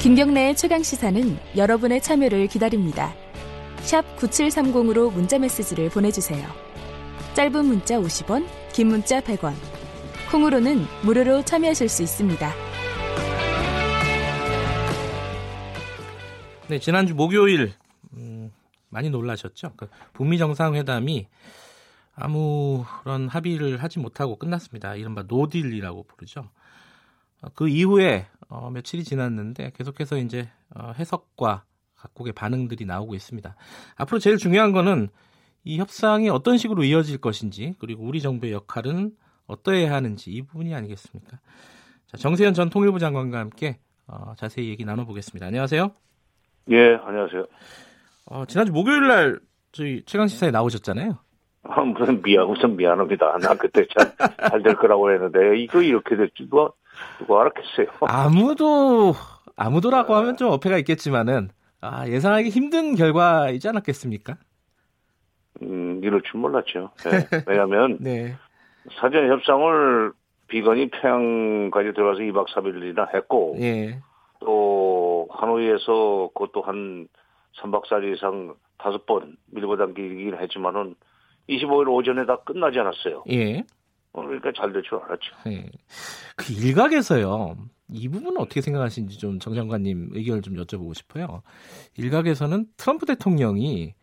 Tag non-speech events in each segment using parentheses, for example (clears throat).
김경래의 최강 시사는 여러분의 참여를 기다립니다. 샵 9730으로 문자 메시지를 보내주세요. 짧은 문자 50원, 긴 문자 100원. 콩으로는 무료로 참여하실 수 있습니다. 네, 지난주 목요일 음, 많이 놀라셨죠? 그 북미 정상회담이 아무런 합의를 하지 못하고 끝났습니다. 이른바 no deal이라고 부르죠. 어, 그 이후에 어, 며칠이 지났는데 계속해서 이제 어, 해석과 각국의 반응들이 나오고 있습니다. 앞으로 제일 중요한 거는 이 협상이 어떤 식으로 이어질 것인지 그리고 우리 정부의 역할은 어떠해야 하는지 이 부분이 아니겠습니까? 자, 정세현 전 통일부 장관과 함께 어, 자세히 얘기 나눠보겠습니다. 안녕하세요. 예, 안녕하세요. 어, 지난주 목요일 날 저희 최강 시사에 나오셨잖아요. 아, 무슨 미안, 우선 미안합니다. 나 그때 잘, 잘 될 거라고 했는데, 이거 이렇게 될지 누가, 누가 알았겠어요. 아무도, 아무도라고 하면 좀 어폐가 있겠지만은, 아, 예상하기 힘든 결과이지 않았겠습니까? 음, 이럴 줄 몰랐죠. 네. (laughs) 왜냐면, 네. 사전 협상을 비건이 평양까지 들어가서 2박 3일이나 했고, 예. 또, 하노이에서 그것도 한 3박 4일 이상 다섯 번 밀고 당기긴 했지만은, 25일 오전에 다 끝나지 않았어요. 예. 어, 그러니까 잘 될 줄 알았죠. 예. 그 일각에서요. 이 부분은 어떻게 생각하시는지 좀 정 장관님 의견을 좀 여쭤보고 싶어요. 일각에서는 트럼프 대통령이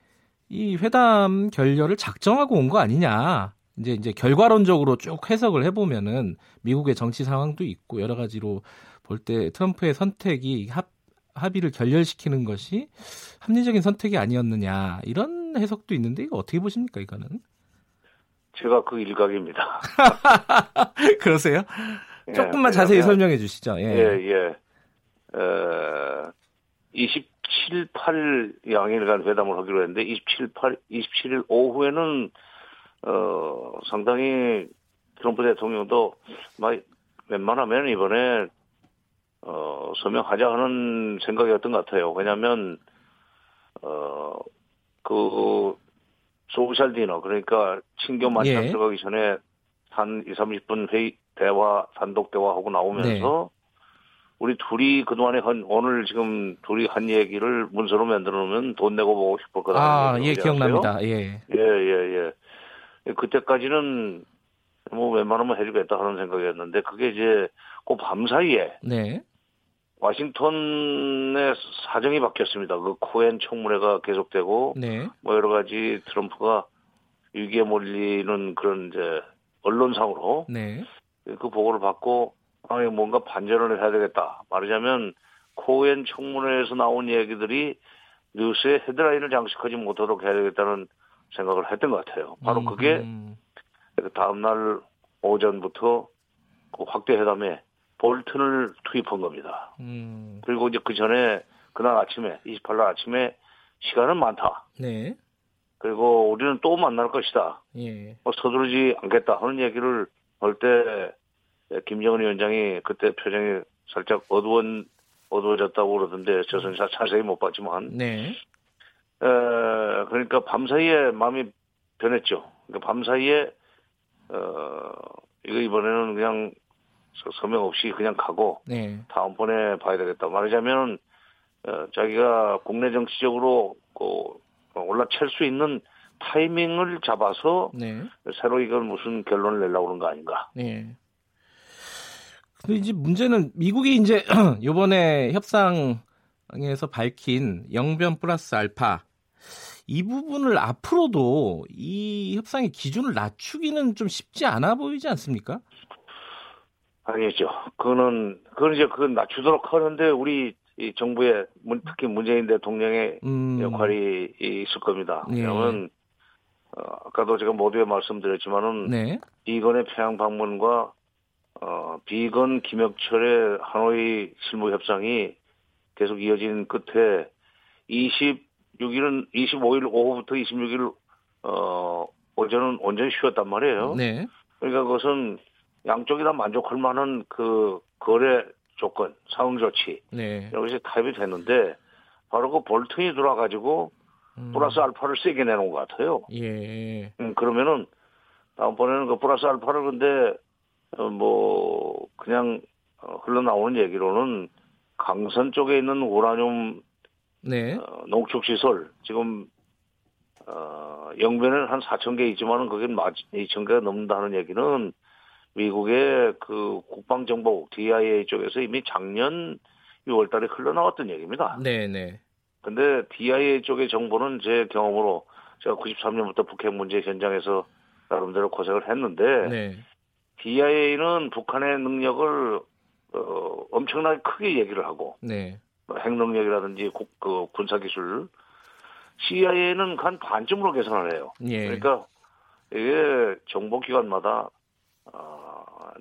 이 회담 결렬을 작정하고 온 거 아니냐. 이제 이제 결과론적으로 쭉 해석을 해보면은 미국의 정치 상황도 있고 여러 가지로 볼 때 트럼프의 선택이 합, 합의를 결렬시키는 것이 합리적인 선택이 아니었느냐 이런 해석도 있는데 이거 어떻게 보십니까 이거는? 제가 그 일각입니다. (laughs) 그러세요? 예, 조금만 자세히 설명해 주시죠. 예. 예, 예. 어, 27, 8일 양일간 회담을 하기로 했는데 27, 8, 27일 오후에는 어, 상당히 트럼프 대통령도 막 웬만하면 이번에 어, 서명하자 하는 생각이었던 것 같아요. 왜냐하면 어, 그 소셜 디너 그러니까 친교 만찬 예. 들어가기 전에 한 2, 30분 회의 대화 단독 대화하고 나오면서 우리 둘이 그동안에 한 오늘 지금 둘이 한 얘기를 문서로 만들어 놓으면 돈 내고 보고 싶을 거다. 아, 예, 기억납니다. 예. 예, 예, 예. 그때까지는 뭐 웬만하면 해주겠다 하는 생각이었는데 그게 이제 그 밤 사이에 네. 와싱턴의 사정이 바뀌었습니다. 그 코엔 청문회가 계속되고 네. 뭐 여러 가지 트럼프가 위기에 몰리는 그런 이제 언론상으로 네. 그 보고를 받고 아 뭔가 반전을 해야 되겠다. 말하자면 코엔 청문회에서 나온 얘기들이 뉴스에 헤드라인을 장식하지 못하도록 해야 되겠다는 생각을 했던 것 같아요. 바로 음, 그게 음. 그 다음날 오전부터 그 확대 회담에 볼튼을 투입한 겁니다. 음. 그리고 이제 그 전에 그날 아침에 28일 아침에 시간은 많다. 네. 그리고 우리는 또 만날 것이다. 예. 뭐 서두르지 않겠다 하는 얘기를 할 때 김정은 위원장이 그때 표정이 살짝 어두워 어두워졌다고 그러던데 저는 자- 자세히 못 봤지만 네. 에, 그러니까 밤 사이에 마음이 변했죠. 그러니까 밤 사이에 어 이거 이번에는 그냥 서- 서명 없이 그냥 가고 네. 다음번에 봐야 되겠다. 말하자면 어, 자기가 국내 정치적으로 그 올라챌 수 있는 타이밍을 잡아서 네. 새로 이걸 무슨 결론을 내려고 그런 거 아닌가. 네. 근데 이제 문제는 미국이 이제 (clears throat) 이번에 협상에서 밝힌 영변 플러스 알파 이 부분을 앞으로도 이 협상의 기준을 낮추기는 좀 쉽지 않아 보이지 않습니까? 아니죠. 그거는, 그건 이제 그건 낮추도록 하는데 우리 이 정부의 문- 특히 문재인 대통령의 음, 역할이 있을 겁니다. 예. 왜냐면 어, 아까도 제가 모두에 말씀드렸지만은 네. 비건의 평양 방문과 어, 비건 김혁철의 하노이 실무 협상이 계속 이어진 끝에 26일은 25일 오후부터 26일 어, 오전은 온전히 쉬었단 말이에요. 네. 그러니까 그것은 양쪽이 다 만족할 만한 그 거래 조건, 상응 조치 네. 이런 것이 타입이 됐는데 바로 그 볼튼이 들어와가지고 음, 플러스 알파를 세게 내놓은 것 같아요. 예. 음, 그러면은 다음번에는 그 플러스 알파를 근데 어, 뭐 그냥 어, 흘러나오는 얘기로는 강선 쪽에 있는 우라늄 네. 어, 농축 시설 지금 어, 영변에는 한 4천 개 있지만은 그게 2천 개가 넘는다는 얘기는 미국의 그 국방정보국 DIA 쪽에서 이미 작년 6월달에 흘러나왔던 얘기입니다. 네, 네. 근데 DIA 쪽의 정보는 제 경험으로 제가 93년부터 북핵 문제 현장에서 나름대로 고생을 했는데 네. DIA는 북한의 능력을 어, 엄청나게 크게 얘기를 하고 네. 뭐 핵능력이라든지 국, 그 군사 기술 CIA는 한 반쯤으로 계산을 해요. 예. 그러니까 이게 정보 기관마다 어,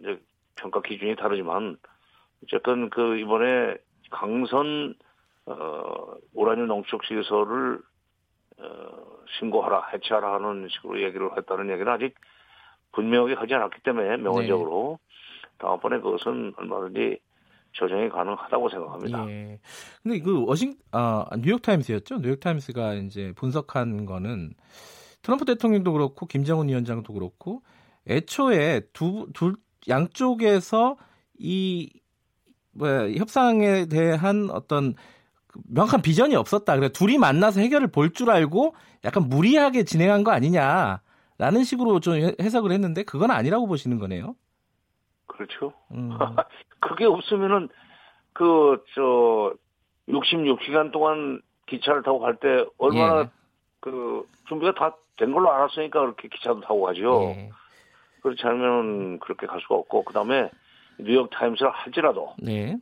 이제 평가 기준이 다르지만 어쨌든 그 이번에 강선 어, 우라늄 농축 시설을 어, 신고하라, 해체하라 하는 식으로 얘기를 했다는 얘기는 아직 분명하게 하지 않았기 때문에 명언적으로 다음번에 그것은 얼마든지 조정이 가능하다고 생각합니다. 예. 근데 그 워싱 아 뉴욕 타임스였죠. 뉴욕 타임스가 이제 분석한 거는 트럼프 대통령도 그렇고 김정은 위원장도 그렇고 애초에 두 둘 양쪽에서 이 뭐야 협상에 대한 어떤 그 명확한 비전이 없었다. 그래 둘이 만나서 해결을 볼 줄 알고 약간 무리하게 진행한 거 아니냐라는 식으로 좀 해석을 했는데 그건 아니라고 보시는 거네요. 그렇죠. 음. (laughs) 그게 없으면은 그 저 66시간 동안 기차를 타고 갈 때 얼마나 예. 그 준비가 다 된 걸로 알았으니까 그렇게 기차도 타고 가죠. 예. 그렇지 않으면 그렇게 갈 수가 없고 그다음에 뉴욕 타임스를 할지라도 네.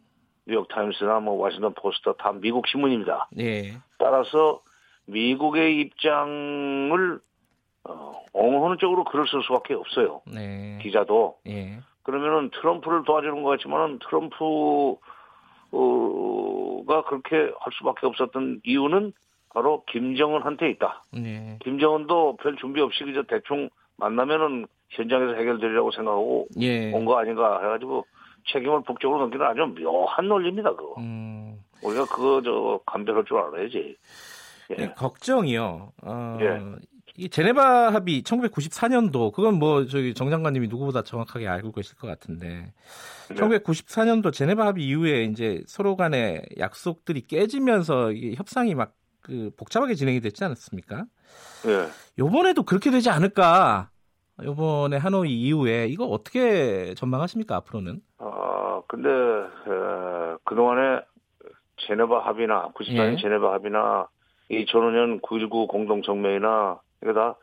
뉴욕 타임스나 뭐 워싱턴 포스트 다 미국 신문입니다. 예. 따라서 미국의 입장을 어, 옹호하는 쪽으로 글을 쓸 수밖에 없어요. 네. 기자도 예. 그러면은 트럼프를 도와주는 것 같지만은 트럼프가 그렇게 할 수밖에 없었던 이유는 바로 김정은한테 있다. 네. 김정은도 별 준비 없이 그저 대충 만나면은 현장에서 해결되리라고 생각하고 예. 온거 아닌가 해가지고 책임을 북쪽으로 넘기는 아주 묘한 논리입니다. 그거 음. 우리가 그거 저 감별할 줄 알아야지. 예. 네, 걱정이요. 어, 예. 이 제네바 합의 1994년도 그건 뭐 저기 정 장관님이 누구보다 정확하게 알고 계실 것 같은데 네. 1994년도 제네바 합의 이후에 이제 서로 간의 약속들이 깨지면서 이게 협상이 막 그 복잡하게 진행이 됐지 않았습니까? 예. 요번에도 그렇게 되지 않을까? 요번에 하노이 이후에 이거 어떻게 전망하십니까 앞으로는? 아 근데 에, 그동안에 제네바 합의나 94년 예. 제네바 합의나 2005년 9.19 공동성명이나 이거 다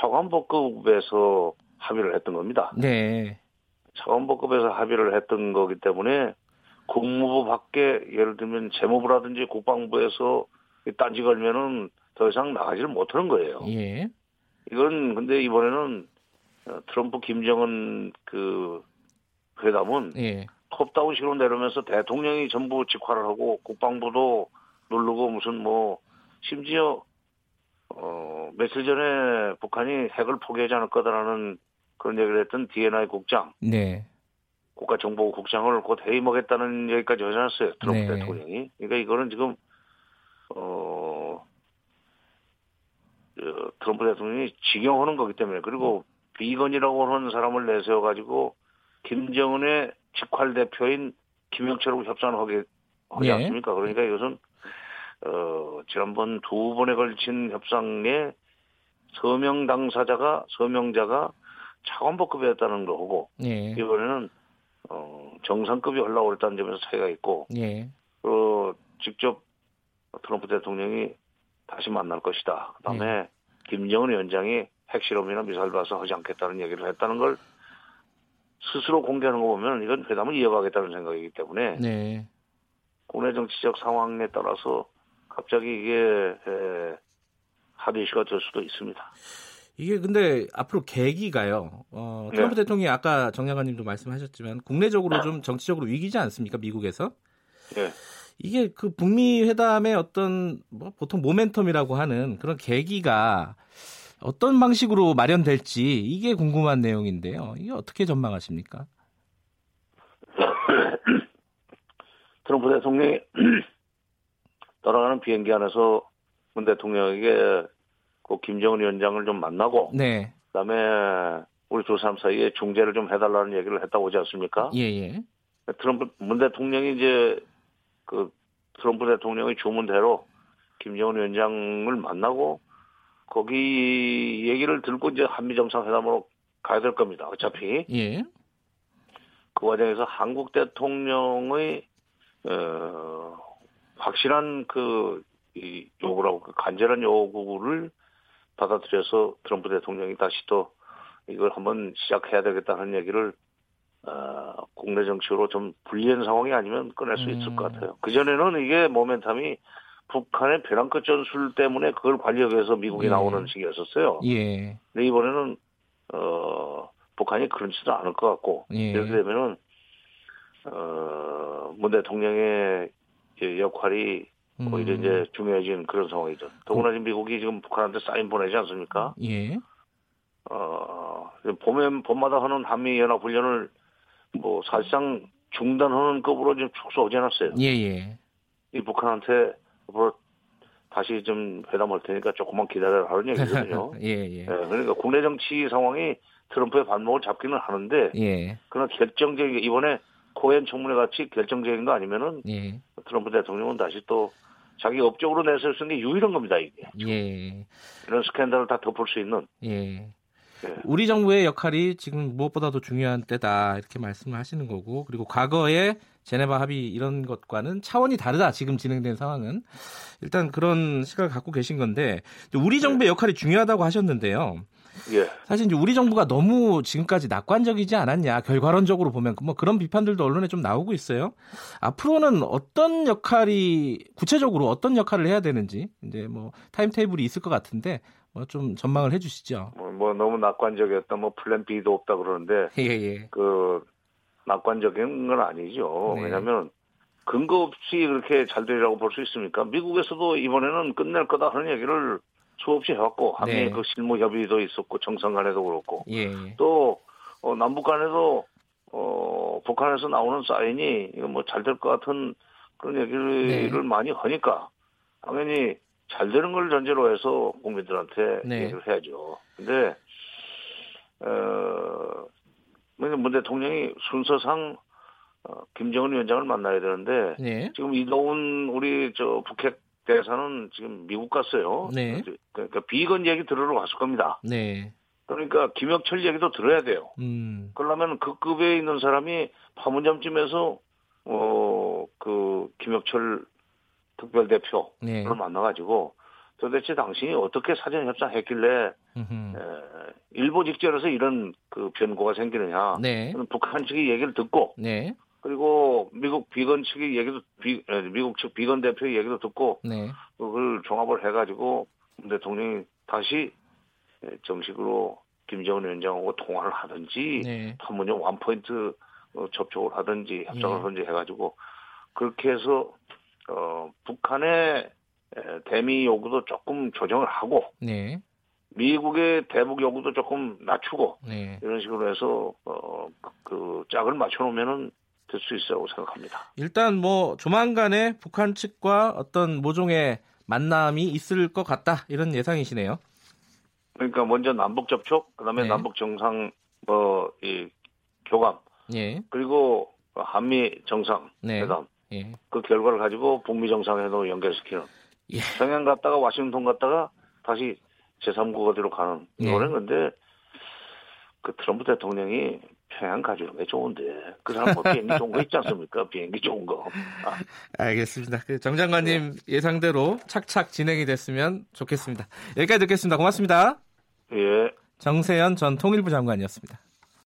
차관복급에서 합의를 했던 겁니다. 네. 차관복급에서 합의를 했던 거기 때문에 국무부 밖에 예를 들면 재무부라든지 국방부에서 이 딴지 걸면은 더 이상 나가지를 못하는 거예요. 예. 이건 근데 이번에는 어, 트럼프 김정은 그 회담은 예. 톱다운식으로 내려면서 대통령이 전부 직화를 하고 국방부도 누르고 무슨 뭐 심지어 어 며칠 전에 북한이 핵을 포기하지 않을 거다라는 그런 얘기를 했던 DNI 국장 네. 국가정보국장을 곧 해임하겠다는 얘기까지 하지 않았어요 트럼프 네. 대통령이 그러니까 이거는 지금 어 어, 트럼프 대통령이 직영하는 거기 때문에 그리고 비건이라고 하는 사람을 내세워 가지고 김정은의 직활 대표인 김영철하고 협상을 하게 하지 예. 않습니까? 그러니까 이것은 어 지난번 두 번에 걸친 협상에 서명 당사자가 서명자가 차관복급이었다는 거고 예. 이번에는 어 정상급이 올라오랬다는 점에서 차이가 있고 예. 또 직접 트럼프 대통령이 다시 만날 것이다. 그다음에 네. 김정은 위원장이 핵실험이나 미사일 발사 하지 않겠다는 얘기를 했다는 걸 스스로 공개하는 거 보면 이건 회담을 이어가겠다는 생각이기 때문에 네. 국내 정치적 상황에 따라서 갑자기 이게 에, 합의 이슈가 될 수도 있습니다. 이게 근데 앞으로 계기가요. 어, 네. 트럼프 대통령이 아까 정 장관님도 말씀하셨지만 국내적으로 좀 정치적으로 위기지 않습니까? 미국에서 예. 이게 그 북미 회담의 어떤 뭐 보통 모멘텀이라고 하는 그런 계기가 어떤 방식으로 마련될지 이게 궁금한 내용인데요. 이게 어떻게 전망하십니까? (coughs) 트럼프 대통령이 (coughs) 떠나가는 비행기 안에서 문 대통령에게 그 김정은 위원장을 좀 만나고 네, 그다음에 우리 두 사람 사이에 중재를 좀 해달라는 얘기를 했다고 하지 않습니까? 예, 예, 트럼프 문 대통령이 이제 그 트럼프 대통령의 주문대로 김정은 위원장을 만나고 거기 얘기를 들고 이제 한미 정상회담으로 가야 될 겁니다. 어차피 예. 그 과정에서 한국 대통령의 어, 확실한 그 이 요구라고 그 간절한 요구를 받아들여서 트럼프 대통령이 다시 또 이걸 한번 시작해야 되겠다는 얘기를 어, 국내 정치로 좀 불리한 상황이 아니면 꺼낼 수 있을 음. 것 같아요. 그 전에는 이게 모멘텀이 북한의 벼랑 끝 전술 때문에 그걸 관리하기 위해서 미국이 예. 나오는 식이었었어요. 예. 근데 이번에는 어 북한이 그렇지도 않을 것 같고 예. 이렇게 되면은 어문 대통령의 이 역할이 오히려 음. 이제 중요해진 그런 상황이죠. 더구나 지금 미국이 지금 북한한테 사인 보내지 않습니까? 예. 어 봄에 봄마다 하는 한미 연합 훈련을 뭐 사실상 중단하는 급으로 지금 축소하지 않았어요. 예, 예. 이 북한한테 앞으로 다시 좀 회담할 테니까 조금만 기다려라 하는 (laughs) 얘기거든요. 예, 예. 예, 그러니까 국내 정치 상황이 트럼프의 반목을 잡기는 하는데 예. 그러나 결정적인 이번에 코엔 청문회 같이 결정적인 거 아니면은 예. 트럼프 대통령은 다시 또 자기 업적으로 내세울 수 있는 게 유일한 겁니다 이게 예. 이런 스캔들을 다 덮을 수 있는 예. 예. 우리 정부의 역할이 지금 무엇보다도 중요한 때다 이렇게 말씀을 하시는 거고 그리고 과거의 제네바 합의 이런 것과는 차원이 다르다 지금 진행된 상황은 일단 그런 시각을 갖고 계신 건데 우리 정부의 역할이 중요하다고 하셨는데요. 예 사실 이제 우리 정부가 너무 지금까지 낙관적이지 않았냐 결과론적으로 보면 뭐 그런 비판들도 언론에 좀 나오고 있어요. 앞으로는 어떤 역할이 구체적으로 어떤 역할을 해야 되는지 이제 뭐 타임 테이블이 있을 것 같은데 뭐 좀 전망을 해주시죠. 뭐, 뭐 너무 낙관적이었다 뭐 plan B도 없다 그러는데 예 예. 그 낙관적인 건 아니죠 네. 왜냐하면 근거 없이 그렇게 잘 되리라고 볼 수 있습니까 미국에서도 이번에는 끝낼 거다 하는 얘기를 수없이 해왔고 한미 네. 그 실무 협의도 있었고 정상 간에도 그렇고 예. 또 어, 남북 간에도 어, 북한에서 나오는 사인이 이거 뭐 잘 될 것 같은 그런 얘기를 네. 많이 하니까 당연히 잘 되는 걸 전제로 해서 국민들한테 네. 얘기를 해야죠. 근데 어, 문 대통령이 순서상 어, 김정은 위원장을 만나야 되는데 네. 지금 이동훈 우리 저 북핵 대사는 지금 미국 갔어요. 네. 그러니까 비건 얘기 들으러 갔을 겁니다. 네. 그러니까 김혁철 얘기도 들어야 돼요. 음. 그러려면 그 급에 있는 사람이 파문점쯤에서 어그 김혁철 특별대표를 네. 만나가지고 도대체 당신이 어떻게 사전 협상했길래. 에, 일본 직전에서 이런 그 변고가 생기느냐? 네. 북한 측의 얘기를 듣고 네. 그리고 미국 비건 측의 얘기도 비, 에, 미국 측 비건 대표의 얘기도 듣고 네. 그걸 종합을 해가지고 문 대통령이 다시 에, 정식으로 김정은 위원장하고 통화를 하든지 네. 판문점 원포인트 어, 접촉을 하든지 협상을 예. 하든지 해가지고 그렇게 해서 어, 북한의 에, 대미 요구도 조금 조정을 하고 네. 미국의 대북 요구도 조금 낮추고 네. 이런 식으로 해서 어, 그, 그 짝을 맞춰놓으면은 될 수 있다고 생각합니다. 일단 뭐 조만간에 북한 측과 어떤 모종의 만남이 있을 것 같다 이런 예상이시네요. 그러니까 먼저 남북 접촉, 그다음에 네. 남북 정상 뭐이 교감 예. 그리고 한미 정상 네. 회담 예. 그 결과를 가지고 북미 정상회담을 연결시키는 예. 평양 갔다가 와싱턴 갔다가 다시 제3국 어디로 가는 예. 이거는 근데 그 트럼프 대통령이 평양 가주는 게 좋은데 그 사람 뭐 비행기 좋은 거 있지 않습니까? (laughs) 비행기 좋은 거. 아, 알겠습니다. 그정 장관님 예상대로 착착 진행이 됐으면 좋겠습니다. 여기까지 듣겠습니다. 고맙습니다. 예. 정세현 전 통일부 장관이었습니다.